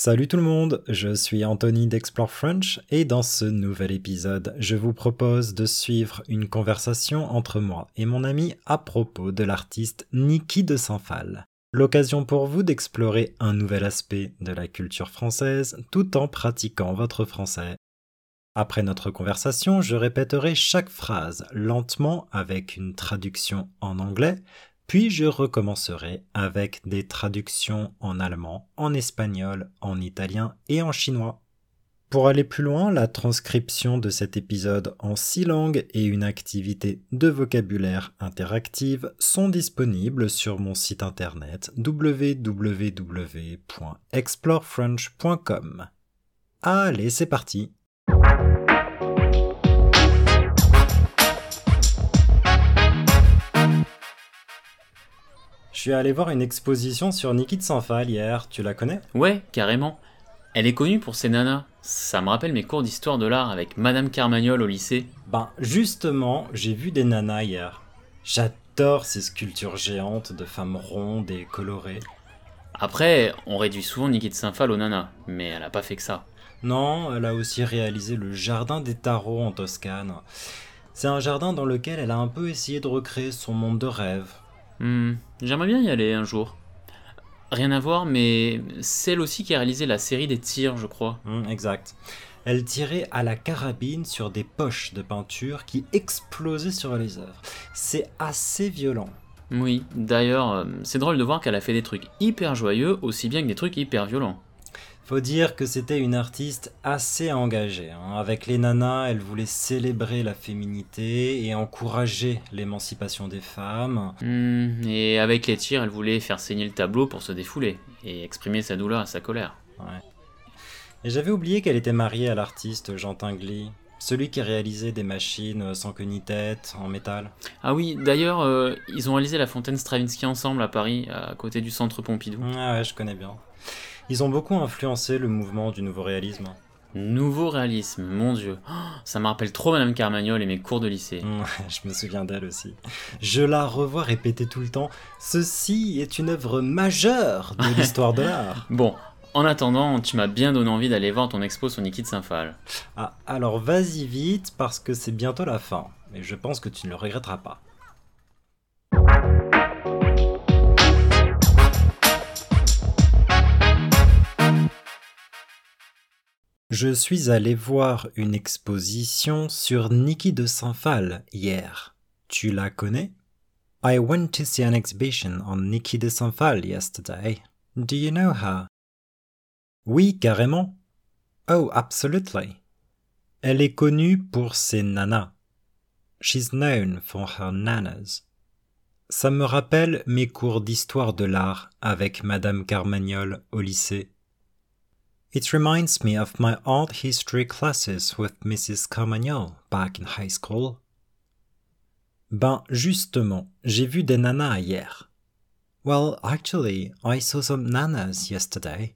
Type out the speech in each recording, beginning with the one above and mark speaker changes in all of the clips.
Speaker 1: Salut tout le monde, je suis Anthony d'Explore French et dans ce nouvel épisode, je vous propose de suivre une conversation entre moi et mon ami à propos de l'artiste Niki de Saint-Phal. L'occasion pour vous d'explorer un nouvel aspect de la culture française tout en pratiquant votre français. Après notre conversation, je répéterai chaque phrase lentement avec une traduction en anglais, puis je recommencerai avec des traductions en allemand, en espagnol, en italien et en chinois. Pour aller plus loin, la transcription de cet épisode en six langues et une activité de vocabulaire interactive sont disponibles sur mon site internet www.explorefrench.com. Allez, c'est parti Je suis allé voir une exposition sur Niki de Saint-Phal hier, tu la connais?
Speaker 2: Ouais, carrément. Elle est connue pour ses nanas. Ça me rappelle mes cours d'histoire de l'art avec Madame Carmagnol au lycée.
Speaker 1: Ben justement, j'ai vu des nanas hier. J'adore ces sculptures géantes de femmes rondes et colorées.
Speaker 2: Après, on réduit souvent Niki de Saint-Phal aux nanas, mais elle a pas fait que ça.
Speaker 1: Non, elle a aussi réalisé le jardin des tarots en Toscane. C'est un jardin dans lequel elle a un peu essayé de recréer son monde de rêve.
Speaker 2: Hmm, j'aimerais bien y aller un jour. Rien à voir, mais celle aussi qui a réalisé la série des tirs, je crois.
Speaker 1: Hmm, exact. Elle tirait à la carabine sur des poches de peinture qui explosaient sur les œuvres. C'est assez violent.
Speaker 2: Oui, d'ailleurs, euh, c'est drôle de voir qu'elle a fait des trucs hyper joyeux aussi bien que des trucs hyper violents.
Speaker 1: Faut dire que c'était une artiste assez engagée. hein. Avec les nanas, elle voulait célébrer la féminité et encourager l'émancipation des femmes.
Speaker 2: Hmm, et avec les tirs, elle voulait faire saigner le tableau pour se défouler et exprimer sa douleur et sa colère.
Speaker 1: Et j'avais oublié qu'elle était mariée à l'artiste Jean Tinguely, celui qui réalisait des machines sans queue ni tête, en métal.
Speaker 2: Ah oui, d'ailleurs, euh, ils ont réalisé la fontaine Stravinsky ensemble à Paris, à côté du centre Pompidou.
Speaker 1: Ah ouais, je connais bien. Ils ont beaucoup influencé le mouvement du nouveau réalisme.
Speaker 2: Nouveau réalisme, mon dieu. Oh, ça me rappelle trop Madame Carmagnol et mes cours de lycée.
Speaker 1: Je me souviens d'elle aussi. Je la revois répéter tout le temps. Ceci est une œuvre majeure de l'histoire de l'art.
Speaker 2: Bon, en attendant, tu m'as bien donné envie d'aller voir ton expo sur Niki de Saint-Phal.
Speaker 1: Ah, alors vas-y vite parce que c'est bientôt la fin. Et je pense que tu ne le regretteras pas. Je suis allé voir une exposition sur Niki de Saint-Phal hier. Tu la connais? I went to see an exhibition on Niki de Saint-Phal yesterday. Do you know her? Oui, carrément. Oh, absolutely. Elle est connue pour ses nanas. She's known for her nanas. Ça me rappelle mes cours d'histoire de l'art avec Madame Carmagnol au lycée. It reminds me of my art history classes with Mrs. Carmagnol back in high school. Ben, justement, j'ai vu des nanas hier. Well, actually, I saw some nanas yesterday.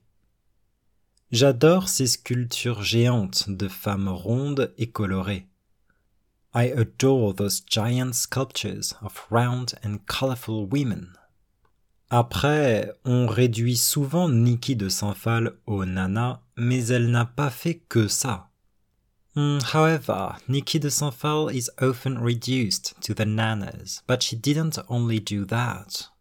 Speaker 1: J'adore ces sculptures géantes de femmes rondes et colorées. I adore those giant sculptures of round and colorful women. Après, on réduit souvent Niki de Saint-Phal aux nanas, mais elle n'a pas fait que ça. Hmm, however, Niki de Saint-Phal is often reduced to the nanas, but she didn't only do that.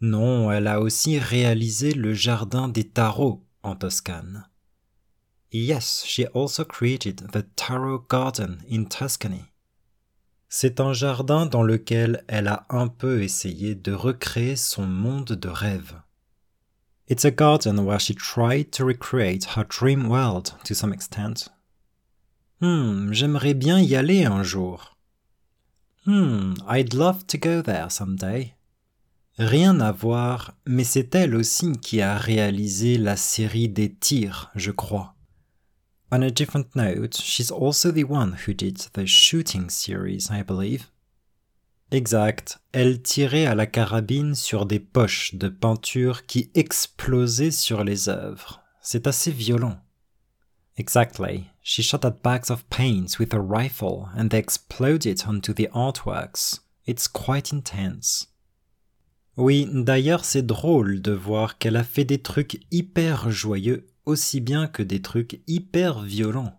Speaker 1: Non, elle a aussi réalisé le jardin des tarots en Toscane. Yes, she also created the Taro Garden in Tuscany. C'est un jardin dans lequel elle a un peu essayé de recréer son monde de rêve. It's a garden where she tried to recreate her dream world to some extent. Hmm, j'aimerais bien y aller un jour. Hmm, I'd love to go there someday. Rien à voir, mais c'est elle aussi qui a réalisé la série des tirs, je crois. On a different note, she's also the one who did the shooting series, I believe. Exact, elle tirait à la carabine sur des poches de peinture qui explosaient sur les œuvres. C'est assez violent. Exactly, she shot at bags of paint with a rifle and they exploded onto the artworks. It's quite intense. Oui, d'ailleurs c'est drôle de voir qu'elle a fait des trucs hyper joyeux aussi bien que des trucs hyper violents.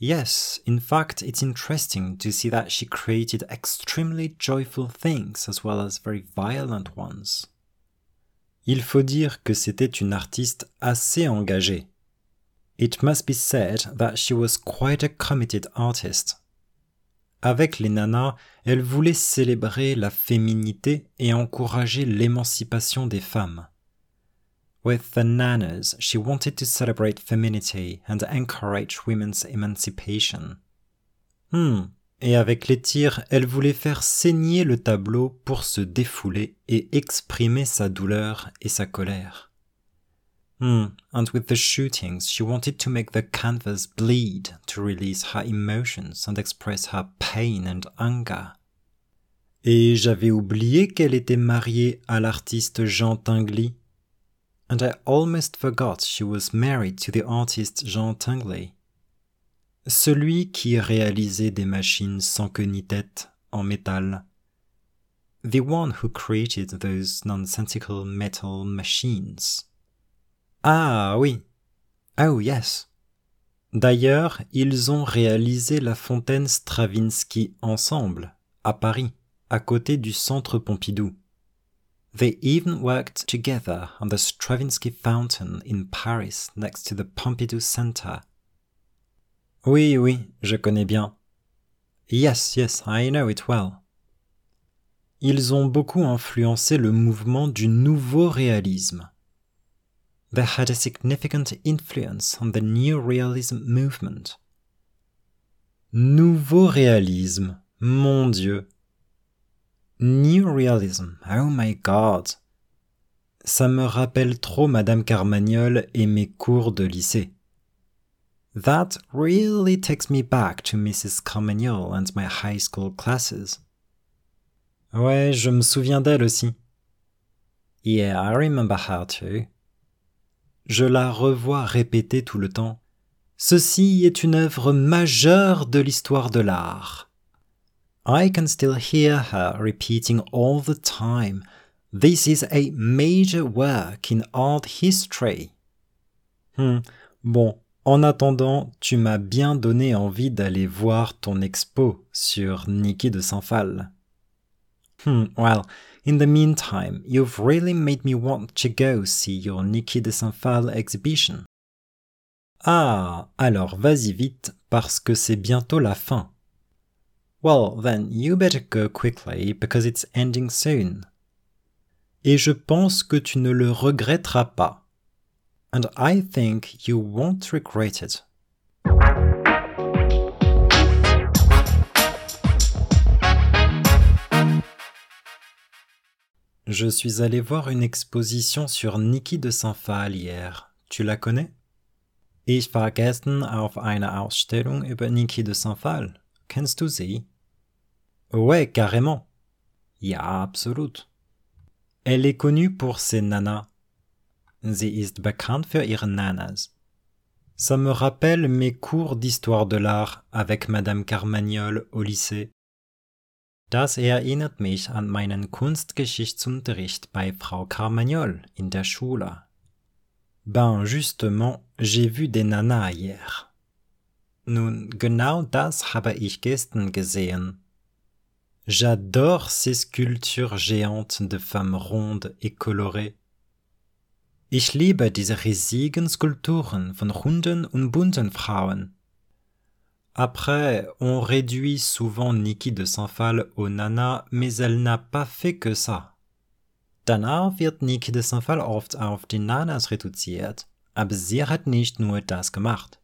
Speaker 1: Yes, in fact, it's interesting to see that she created extremely joyful things as well as very violent ones. Il faut dire que c'était une artiste assez engagée. It must be said that she was quite a committed artist. Avec les nanas, elle voulait célébrer la féminité et encourager l'émancipation des femmes. With the nanas, she wanted to celebrate femininity and encourage women's emancipation. Hmm. Et avec les tirs, elle voulait faire saigner le tableau pour se défouler et exprimer sa douleur et sa colère. Hmm, and with the shootings, she wanted to make the canvas bleed to release her emotions and express her pain and anger. Et j'avais oublié qu'elle était mariée à l'artiste Jean Tinguely. And I almost forgot she was married to the artist Jean Tinguely. Celui qui réalisait des machines sans queue ni tête en métal. The one who created those nonsensical metal machines. Ah oui. Oh yes. D'ailleurs, ils ont réalisé la fontaine Stravinsky ensemble, à Paris, à côté du centre Pompidou. They even worked together on the Stravinsky fountain in Paris next to the Pompidou Center. Oui, oui, je connais bien. Yes, yes, I know it well. Ils ont beaucoup influencé le mouvement du nouveau réalisme they had a significant influence on the New Realism movement. Nouveau réalisme, mon Dieu. New Realism, oh my God. Ça me rappelle trop Madame Carmagnol et mes cours de lycée. That really takes me back to Mrs. Carmagnol and my high school classes. Ouais, je me souviens d'elle aussi. Yeah, I remember her too je la revois répéter tout le temps. Ceci est une œuvre majeure de l'histoire de l'art. I can still hear her repeating all the time, This is a major work in art history. Hmm. Bon, en attendant, tu m'as bien donné envie d'aller voir ton expo sur Niki de Saint-Phal. Hmm, well, In the meantime, you've really made me want to go see your Niki de Saint-Phal exhibition. Ah, alors vas-y vite, parce que c'est bientôt la fin. Well, then you better go quickly because it's ending soon. Et je pense que tu ne le regretteras pas. And I think you won't regret it. Je suis allé voir une exposition sur Niki de Saint-Phal hier. Tu la connais? Ich war gestern auf einer Ausstellung über Niki de Saint-Phal. Kennst du sie? Ouais, carrément. Ja, absolut. Elle est connue pour ses nanas. Sie ist bekannt für ihre Nanas. Ça me rappelle mes cours d'histoire de l'art avec Madame Carmagnol au lycée. Das erinnert mich an meinen Kunstgeschichtsunterricht bei Frau Carmagnol in der Schule. Ben justement, j'ai vu des Nanas hier. Nun, genau das habe ich gestern gesehen. J'adore ces sculptures géantes de femmes rondes et colorées. Ich liebe diese riesigen Skulpturen von runden und bunten Frauen. Après, on réduit souvent Niki de Saint-Phal au nana, mais elle n'a pas fait que ça. Danach wird Niki de Saint-Phal oft auf die Nanas reduziert, aber sie hat nicht nur das gemacht.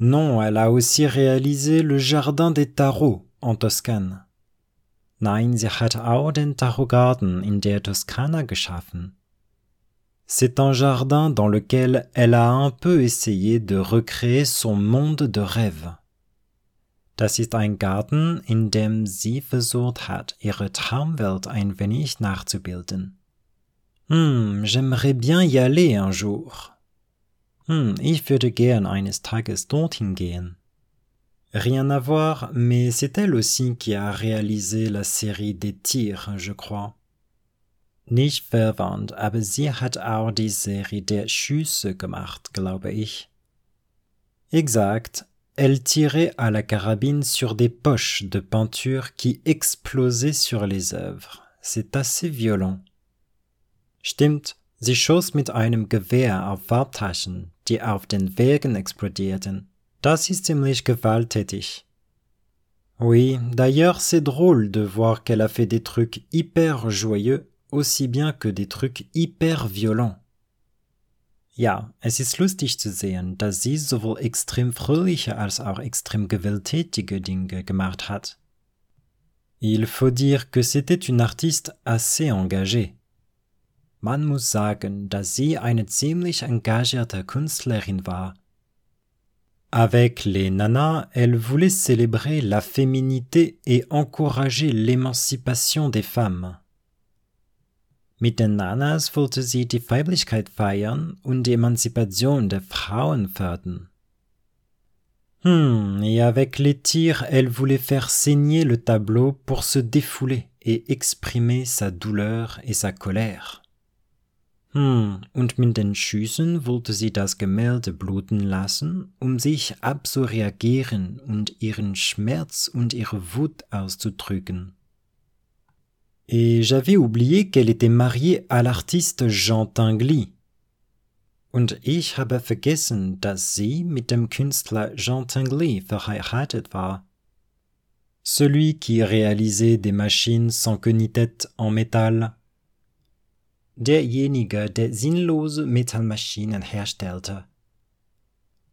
Speaker 1: Non, elle a aussi réalisé le Jardin des Tarots en Toscane. Nein, sie hat auch den Tarotgarten in der Toskana geschaffen. C'est un jardin dans lequel elle a un peu essayé de recréer son monde de rêve. Das ist ein Garten, in dem sie versucht hat, ihre Traumwelt ein wenig nachzubilden. Hm, j'aimerais bien y aller un jour. Hm, ich würde gern eines Tages dorthin gehen. Rien à voir, mais c'est elle aussi qui a réalisé la série des tirs, je crois. Nicht verwandt, aber sie hat auch die Serie der Schüsse gemacht, glaube ich. Exact. Elle tirait à la carabine sur des poches de peinture qui explosaient sur les œuvres. C'est assez violent. Stimmt, sie schoss mit einem Gewehr auf Farbtaschen, die auf den Wegen explodierten. Das ist ziemlich gewalttätig. Oui, d'ailleurs c'est drôle de voir qu'elle a fait des trucs hyper joyeux aussi bien que des trucs hyper violents. Ja, es ist lustig zu sehen, dass sie sowohl extrem fröhliche als auch extrem gewalttätige Dinge gemacht hat. Il faut dire que c'était une artiste assez engagée. Man muss sagen, dass sie eine ziemlich engagierte Künstlerin war. Avec les nanas, elle voulait célébrer la féminité et encourager l'émancipation des femmes. Mit den Nanas wollte sie die feiern und die Emanzipation der Frauen fördern. Hmm, et avec les tirs, elle voulait faire saigner le tableau pour se défouler et exprimer sa douleur et sa colère. Hm, und mit den Schüssen wollte sie das Gemälde bluten lassen, um sich abzureagieren und ihren Schmerz und ihre Wut auszudrücken. Et j'avais oublié qu'elle était mariée à l'artiste Jean Tinguely. Und ich habe vergessen, dass sie mit dem Künstler Jean Tinguely verheiratet war. Celui qui réalisait des machines sans queue ni tête en métal. Derjenige, der sinnlose Metallmaschinen herstellte.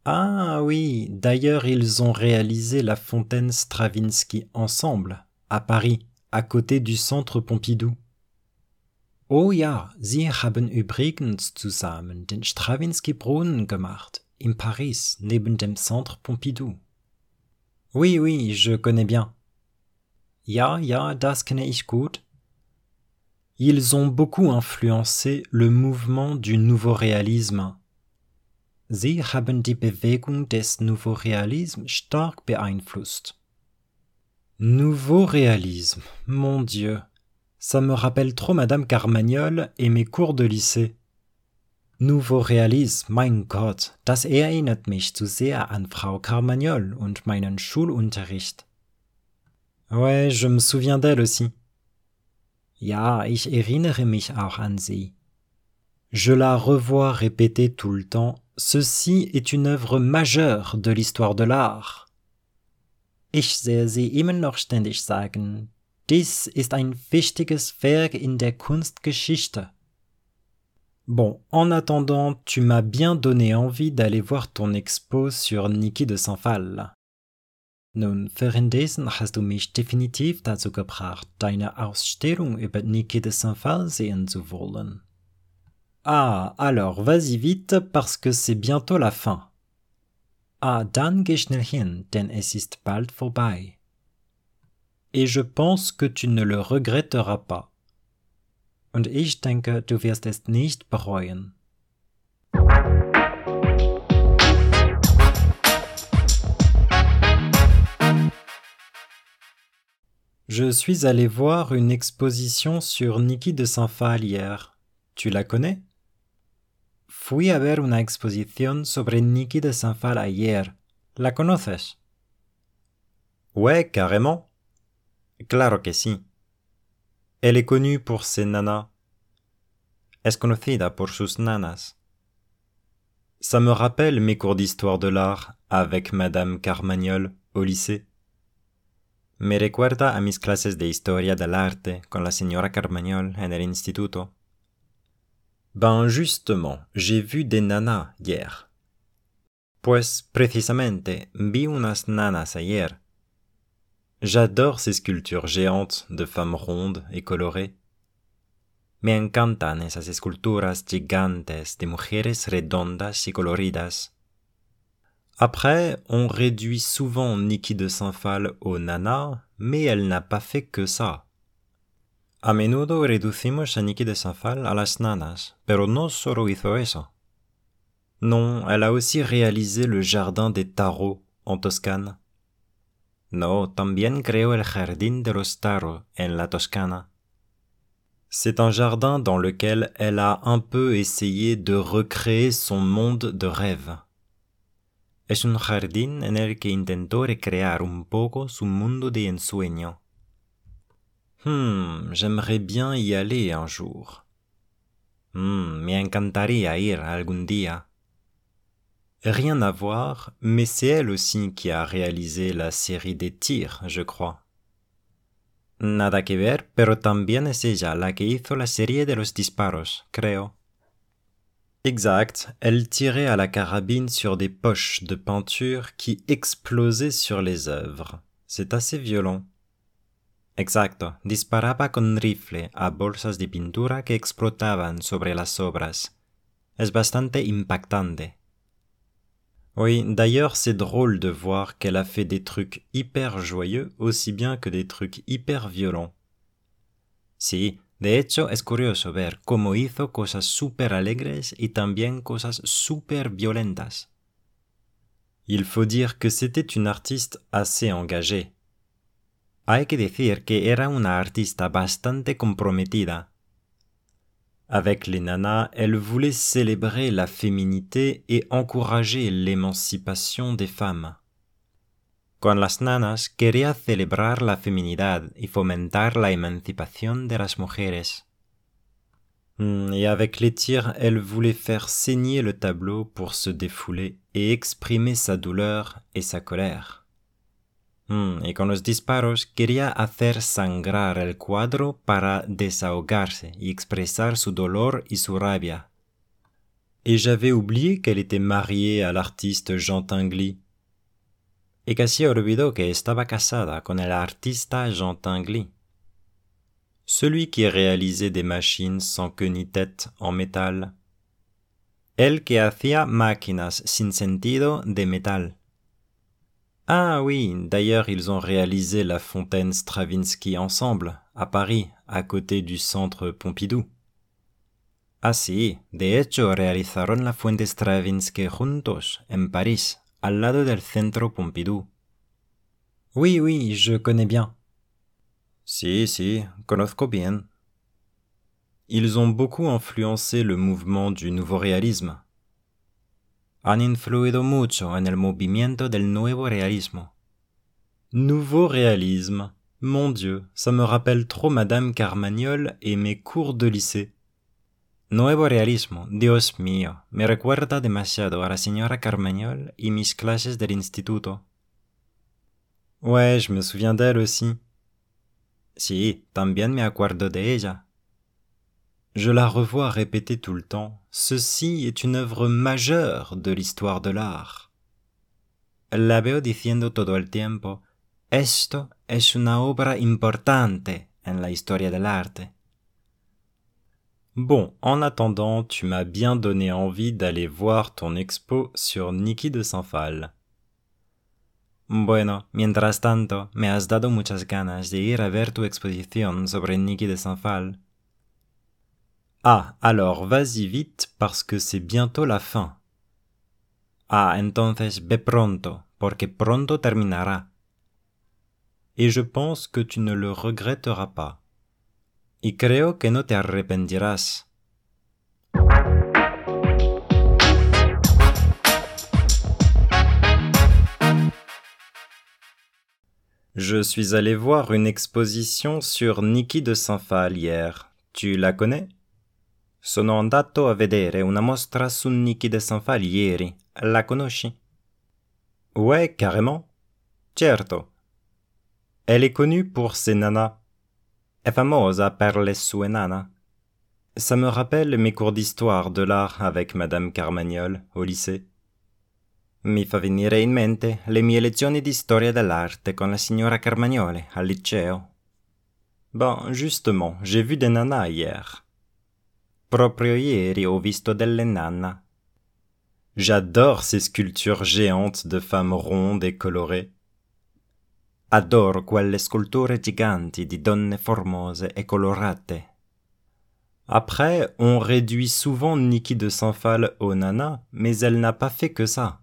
Speaker 1: Ah oui, d'ailleurs ils ont réalisé la fontaine Stravinsky ensemble, à Paris à côté du Centre Pompidou. Oh ja, sie haben übrigens zusammen den Stravinsky-Brunnen gemacht, in Paris, neben dem Centre Pompidou. Oui, oui, je connais bien. Ja, ja, das kenne ich gut. Ils ont beaucoup influencé le mouvement du nouveau réalisme. Sie haben die Bewegung des Nouveau Realisme stark beeinflusst. Nouveau réalisme, mon Dieu. Ça me rappelle trop Madame Carmagnol et mes cours de lycée. Nouveau réalisme, mein Gott, das erinnert mich zu sehr an Frau Carmagnol und meinen Schulunterricht. Ouais, je me souviens d'elle aussi. Ja, ich erinnere mich auch an sie. Je la revois répéter tout le temps, ceci est une œuvre majeure de l'histoire de l'art. Ich sehe sie immer noch ständig sagen, dies ist ein wichtiges Werk in der Kunstgeschichte. Bon, en attendant, tu m'as bien donné envie d'aller voir ton expo sur Niki de Saint-Phal. Nun, währenddessen hast du mich definitiv dazu gebracht, deine Ausstellung über Niki de Saint-Phal sehen zu wollen. Ah, alors vas-y vite parce que c'est bientôt la fin. Ah, dann geh schnell hin, denn es ist bald vorbei. Et je pense que tu ne le regretteras pas. Und ich denke, du wirst es nicht bereuen. Je suis allé voir une exposition sur Niki de Saint-Phal hier. Tu la connais? Fui a ver una exposición sobre Niki de Saint-Phal ayer. ¿La conoces?
Speaker 3: Ouais, carrément. Claro que sí. Elle est connue pour ses nanas. Es conocida por sus nanas? Ça me rappelle mes cours d'histoire de l'art avec Madame Carmagnol au lycée. Me recuerda a mis clases de historia del arte con la señora Carmagnol en el instituto. Ben justement, j'ai vu des nanas hier. Pues precisamente vi unas nanas ayer. J'adore ces sculptures géantes de femmes rondes et colorées. Me encantan esas esculturas gigantes de mujeres redondas y coloridas. Après, on réduit souvent Niki de Saint-Phal aux nanas, mais elle n'a pas fait que ça. A menudo reducimos a Niki de Saint-Phal a las nanas, pero no solo hizo eso. Non, elle a aussi réalisé le jardin des tarots en Toscane. No, también creó el jardín de los taros en la Toscana.
Speaker 1: C'est un jardin dans lequel elle a un peu essayé de recréer son monde de rêve.
Speaker 3: Es un jardín en el que intentó recrear un poco su mundo de ensueño.
Speaker 1: Hmm, j'aimerais bien y aller un jour.
Speaker 3: Hmm, me encantaría ir algún día.
Speaker 1: Rien à voir, mais c'est elle aussi qui a réalisé la série des tirs, je crois.
Speaker 3: Nada que ver, pero también es ella la que hizo la serie de los disparos, creo.
Speaker 1: Exact, elle tirait à la carabine sur des poches de peinture qui explosaient sur les œuvres. C'est assez violent.
Speaker 3: Exacto, disparaba con rifle a bolsas de pintura que explotaban sobre las obras. Es bastante impactante.
Speaker 1: Oui, d'ailleurs c'est drôle de voir qu'elle a fait des trucs hyper joyeux aussi bien que des trucs hyper violents.
Speaker 3: Sí, De hecho, es curioso ver cómo hizo cosas súper alegres y también cosas súper violentas.
Speaker 1: Il faut dire que c'était une artiste assez engagée.
Speaker 3: Hay que decir que era una artista bastante comprometida.
Speaker 1: Avec les nanas, elle voulait célébrer la féminité et encourager l'émancipation des femmes.
Speaker 3: Con las nanas quería celebrar la feminidad y fomentar la emancipación de las mujeres.
Speaker 1: Et avec les tirs, elle voulait faire saigner le tableau pour se défouler et exprimer sa douleur et sa colère.
Speaker 3: Hmm, y con los disparos quería hacer sangrar el cuadro para desahogarse y expresar su dolor y su rabia.
Speaker 1: Et j'avais oublié qu'elle était mariée à l'artiste Jean Tinguely,
Speaker 3: y casi olvidó que estaba casada con el artista Jean Tinguely.
Speaker 1: Celui qui réalisait des machines sans queue ni tête en métal.
Speaker 3: El que hacía máquinas sin sentido de metal.
Speaker 1: Ah oui, d'ailleurs ils ont réalisé la fontaine Stravinsky ensemble, à Paris, à côté du centre Pompidou.
Speaker 3: Ah sí, de hecho realizaron la fuente Stravinsky juntos, en París, al lado del Centro Pompidou.
Speaker 1: Oui, oui, je connais bien.
Speaker 3: Si, si, conozco bien.
Speaker 1: Ils ont beaucoup influencé le mouvement du nouveau réalisme.
Speaker 3: Han influido mucho en el movimiento del nuevo realismo.
Speaker 1: Nouveau réalisme. Mon Dieu, ça me rappelle trop Madame Carmagnol et mes cours de lycée.
Speaker 3: Nuevo realismo, Dios mío, me recuerda demasiado a la señora Carmagnol y mis clases del instituto.
Speaker 1: Ouais, je me souviens d'elle aussi.
Speaker 3: Sí, también me acuerdo de ella.
Speaker 1: Je la revois répéter tout le temps. Ceci est une œuvre majeure de l'histoire de l'art.
Speaker 3: La veo diciendo todo el tiempo, esto es una obra importante en la historia del arte.
Speaker 1: Bon, en attendant, tu m'as bien donné envie d'aller voir ton expo sur Niki de Saint-Phal.
Speaker 3: Bueno, mientras tanto, me has dado muchas ganas de ir a ver tu exposición sobre Niki de Saint-Phal.
Speaker 1: Ah, alors vas-y vite parce que c'est bientôt la fin.
Speaker 3: Ah, entonces ve pronto, porque pronto terminará.
Speaker 1: Et je pense que tu ne le regretteras pas.
Speaker 3: Creo que no te arrepentirás.
Speaker 1: Je suis allé voir une exposition sur Niki de Saint-Phal hier. Tu la connais?
Speaker 3: Sono andato a vedere una mostra su Niki de Saint-Phal ieri. La conosci?
Speaker 1: Ouais, carrément.
Speaker 3: Certo.
Speaker 1: Elle est connue pour ses nanas.
Speaker 3: È famosa per le sue nana.
Speaker 1: Ça me rappelle mes cours d'histoire de l'art avec Madame Carmagnol au lycée.
Speaker 3: Mi fa venire in mente le mie lezioni di storia dell'arte con la signora Carmagnole al liceo.
Speaker 1: Bon, justement, j'ai vu des nanas hier.
Speaker 3: Proprio ieri ho visto delle nanna.
Speaker 1: J'adore ces sculptures géantes de femmes rondes et colorées.
Speaker 3: Adoro quelle sculpture giganti di donne formose e colorate.
Speaker 1: Après, on réduit souvent Niki de Saint-Phal au nana, mais elle n'a pas fait que ça.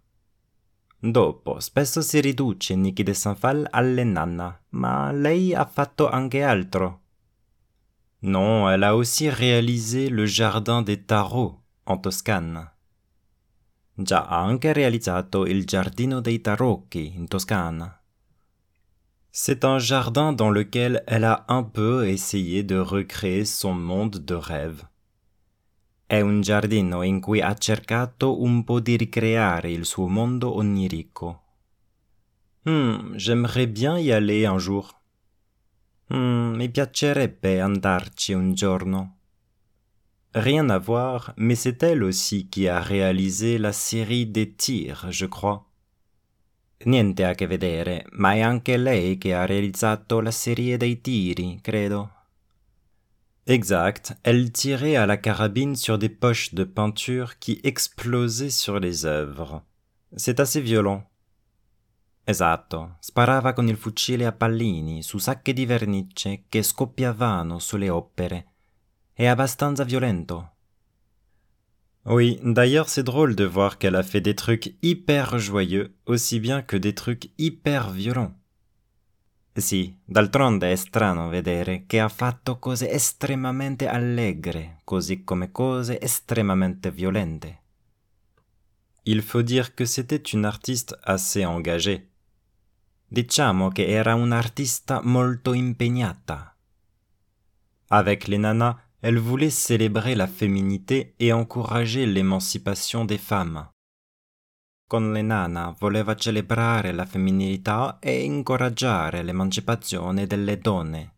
Speaker 3: Dopo, spesso si riduce Niki de Saint-Phal alle nanna, ma lei ha fatto anche altro.
Speaker 1: Non, elle a aussi réalisé le jardin des tarots en Toscane. Già ha anche realizzato il giardino dei tarocchi in Toscana. C'est un jardin dans lequel elle a un peu essayé de recréer son monde de rêve. È un giardino in cui ha cercato un po' di ricreare il suo mondo onirico. Hmm, j'aimerais bien y aller un jour. Hmm, mi piacerebbe andarci un giorno. Rien à voir, mais c'est elle aussi qui a réalisé la série des tirs, je crois. Niente a che vedere, ma è anche lei che ha realizzato la serie dei tiri, credo. Exact, elle tirait à la carabine sur des poches de peinture qui explosaient sur les œuvres. C'est assez violent. Esatto, sparava con il fucile a pallini su sacche di vernice che scoppiavano sulle opere. È abbastanza violento. Oui, d'ailleurs c'est drôle de voir qu'elle a fait des trucs hyper joyeux aussi bien que des trucs hyper violents. Sì, d'altronde è strano vedere che ha fatto cose estremamente allegre, così come cose estremamente violente. Il faut dire que c'était une artiste assez engagée. Diciamo che era un'artista molto impegnata. Avec les nanas, elle voulait célébrer la féminité et encourager l'émancipation des femmes. Con le nana voleva celebrare la femminilità e incoraggiare l'emancipazione delle donne.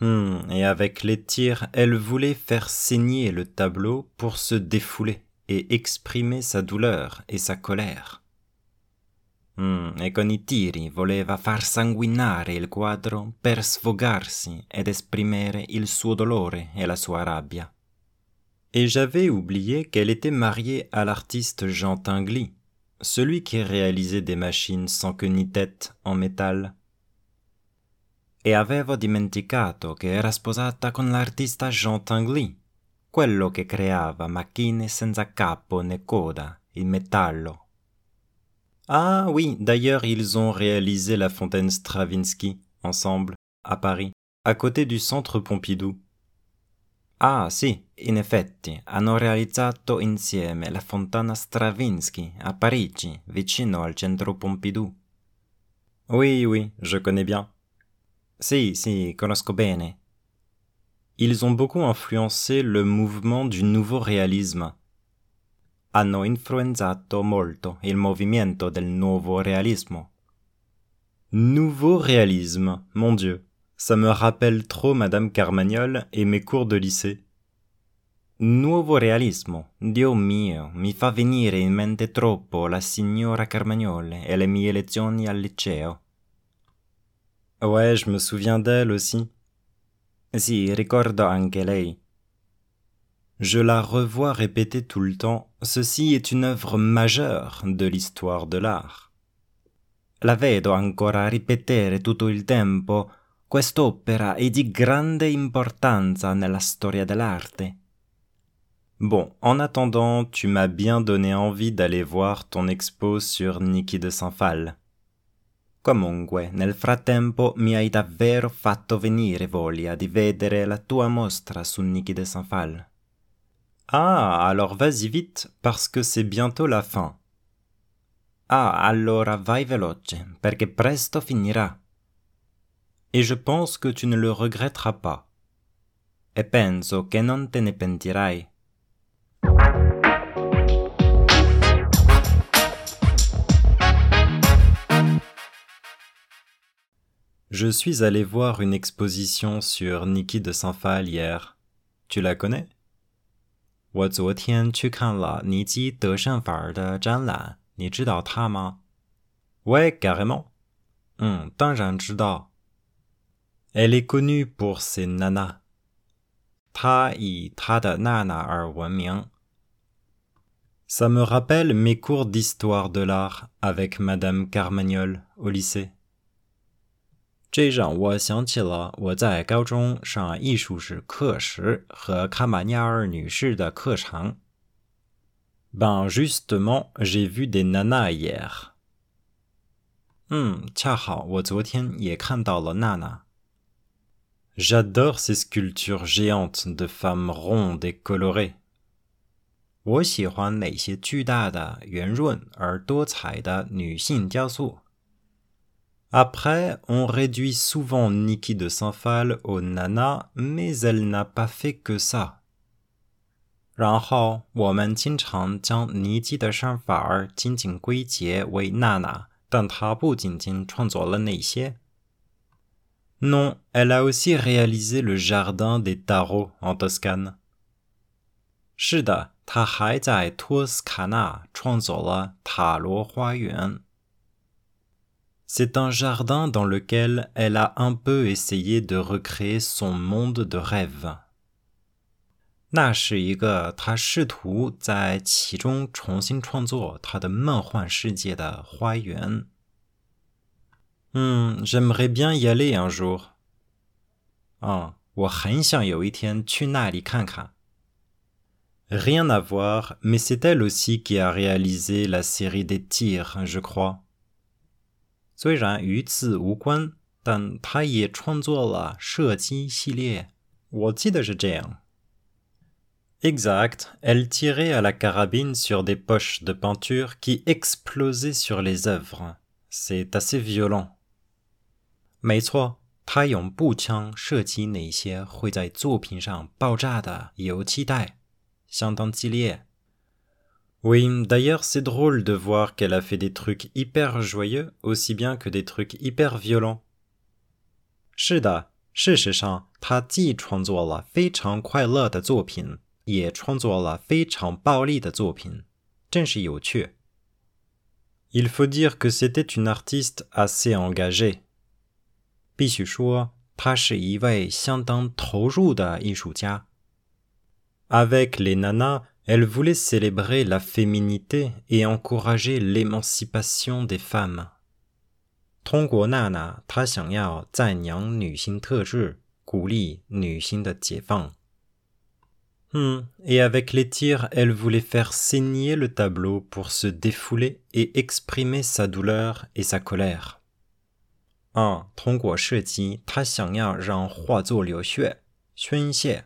Speaker 1: Hmm, et avec les tirs, elle voulait faire saigner le tableau pour se défouler et exprimer sa douleur et sa colère. Mm, e con i tiri voleva far sanguinare il quadro per sfogarsi ed esprimere il suo dolore e la sua rabbia. Et j'avais oublié qu'elle était mariée à l'artiste Jean Tinguely, celui qui réalisait des machines sans queue ni tête en métal. E avevo dimenticato che era sposata con l'artista Jean Tinguely, quello che creava macchine senza capo né coda in metallo Ah oui, d'ailleurs ils ont réalisé la fontaine Stravinsky ensemble, à Paris, à côté du centre Pompidou. Ah sì, in effetti, hanno realizzato insieme la fontana Stravinsky à Parigi, vicino al centro Pompidou. Oui, oui, je connais bien. Si, si, conosco bene. Ils ont beaucoup influencé le mouvement du nouveau réalisme, hanno influenzato molto il movimento del nuovo realismo. Nouveau réalisme, mon Dieu, ça me rappelle trop Madame Carmagnol et mes cours de lycée. Nuovo realismo, Dio mio, mi fa venire in mente troppo la signora Carmagnole e le mie lezioni al liceo. Ouais, je me souviens d'elle aussi. Si, ricordo anche lei. Je la revois répéter tout le temps, ceci est une œuvre majeure de l'histoire de l'art. La vedo ancora ripetere tutto il tempo, quest'opera è di grande importanza nella storia dell'arte. Bon, en attendant, tu m'as bien donné envie d'aller voir ton expo sur Niki de Saint-Phal. Comunque, nel frattempo mi hai davvero fatto venire voglia di vedere la tua mostra su Niki de Saint-Phal. Ah, alors vas-y vite, parce que c'est bientôt la fin. Ah, allora vai veloce, perché presto finirà. Et je pense que tu ne le regretteras pas. E penso che non te ne pentirai. Je suis allé voir une exposition sur Niki de Saint-Phal hier. Tu la connais? 我昨天去看了尼基德善法尔的展览，你知道他吗？Ouais, carrément. 嗯，当然知道。Elle est connue pour ses nanas. 她以她的娜娜而闻名。Ça me rappelle mes cours d'histoire de l'art avec Madame Carmagnol au lycée. 这让我想起了我在高中上艺术史课时和卡马尼亚尔女士的课程。Ben justement, j'ai vu des nanas hier. 嗯，恰好我昨天也看到了娜娜。
Speaker 4: J'adore ces sculptures géantes de femmes rondes et colorées.
Speaker 1: 我喜欢那些巨大的、圆润而多彩的女性雕塑。
Speaker 4: Après, on réduit souvent Niki de Saint-Phal au nana, mais elle n'a pas fait que ça.
Speaker 1: 然后我们经常将尼基的身法儿仅仅归结为娜娜，但她不仅仅创作了那些。
Speaker 4: Non, elle a aussi réalisé le jardin des tarots en Toscane.
Speaker 1: 是的。他还在托斯卡纳创作了塔罗花园。
Speaker 4: C'est un jardin dans lequel elle a un peu essayé de recréer son monde de rêve.
Speaker 1: 那是一个他试图在其中重新创作他的梦幻世界的花园。
Speaker 4: 嗯，j'aimerais bien y aller un jour。
Speaker 1: 啊，我很想有一天去那里看看。
Speaker 4: Rien à voir, mais c'est elle aussi qui a réalisé la série des tirs, je crois.
Speaker 1: 虽然与此无关，但他也创作了射击系列。我记得是这样。
Speaker 4: Exact, elle tirait à la carabine sur des poches de peinture qui explosaient sur les œuvres. C'est assez violent.
Speaker 1: 没错，他用步枪射击那些会在作品上爆炸的油漆袋，相当激烈。
Speaker 4: oui, d'ailleurs c'est drôle de voir qu'elle a fait des trucs hyper joyeux aussi bien que des trucs hyper violents.
Speaker 1: 是的，事实上，他既创作了非常快乐的作品，也创作了非常暴力的作品，真是有趣。
Speaker 4: Il faut dire que c'était une artiste assez engagée.
Speaker 1: 必须说，她是一位相当投入的艺术家。
Speaker 4: avec les nanas, elle voulait célébrer la féminité et encourager l'émancipation des femmes. Hmm, et avec les tirs, elle voulait faire saigner le tableau pour se défouler et exprimer sa douleur et sa colère.
Speaker 1: 啊，通过射击，他想要让画作流血、宣泄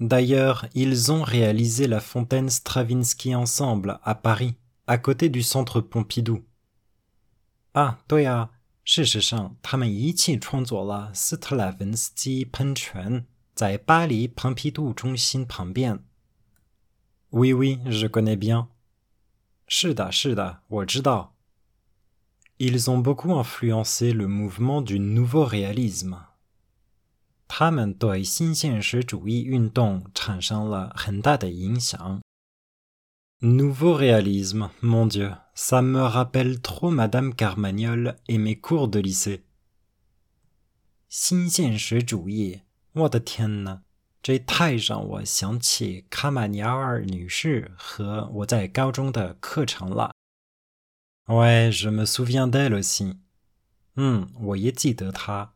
Speaker 4: D'ailleurs, ils ont réalisé la fontaine Stravinsky ensemble à Paris, à côté du centre Pompidou.
Speaker 1: Ah, 对啊，事实上，他们一起创作了斯特拉文斯基喷泉，在巴黎蓬皮杜中心旁边。
Speaker 4: Oui, oui, je connais bien.
Speaker 1: 是的，是的，我知道。
Speaker 4: Ils ont beaucoup influencé le mouvement du nouveau réalisme.
Speaker 1: 他们对新现实主义运动产生了很大的影响。
Speaker 4: Nouveau réalisme, mon Dieu, ça me rappelle trop Madame Carmagnol et mes cours de lycée.
Speaker 1: 新现实主义，我的天哪，这太让我想起卡马尼尔女士和我在高中的课程了。
Speaker 4: Ouais, je me souviens d'elle aussi.
Speaker 1: 嗯，我也记得她。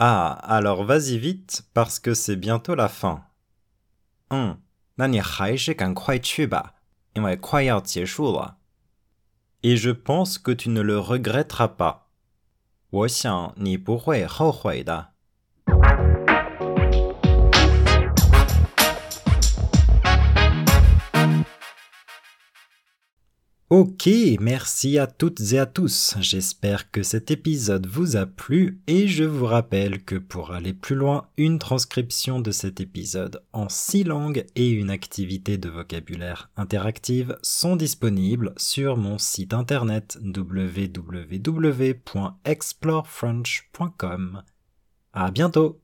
Speaker 1: 想去看看关于尼奇的圣法尔的展览。
Speaker 4: ah, alors vas-y vite, parce que c'est bientôt la fin.
Speaker 1: Hum,
Speaker 4: Et je pense que tu ne le regretteras pas.
Speaker 1: Ok, merci à toutes et à tous. J'espère que cet épisode vous a plu et je vous rappelle que pour aller plus loin, une transcription de cet épisode en six langues et une activité de vocabulaire interactive sont disponibles sur mon site internet www.explorefrench.com. À bientôt!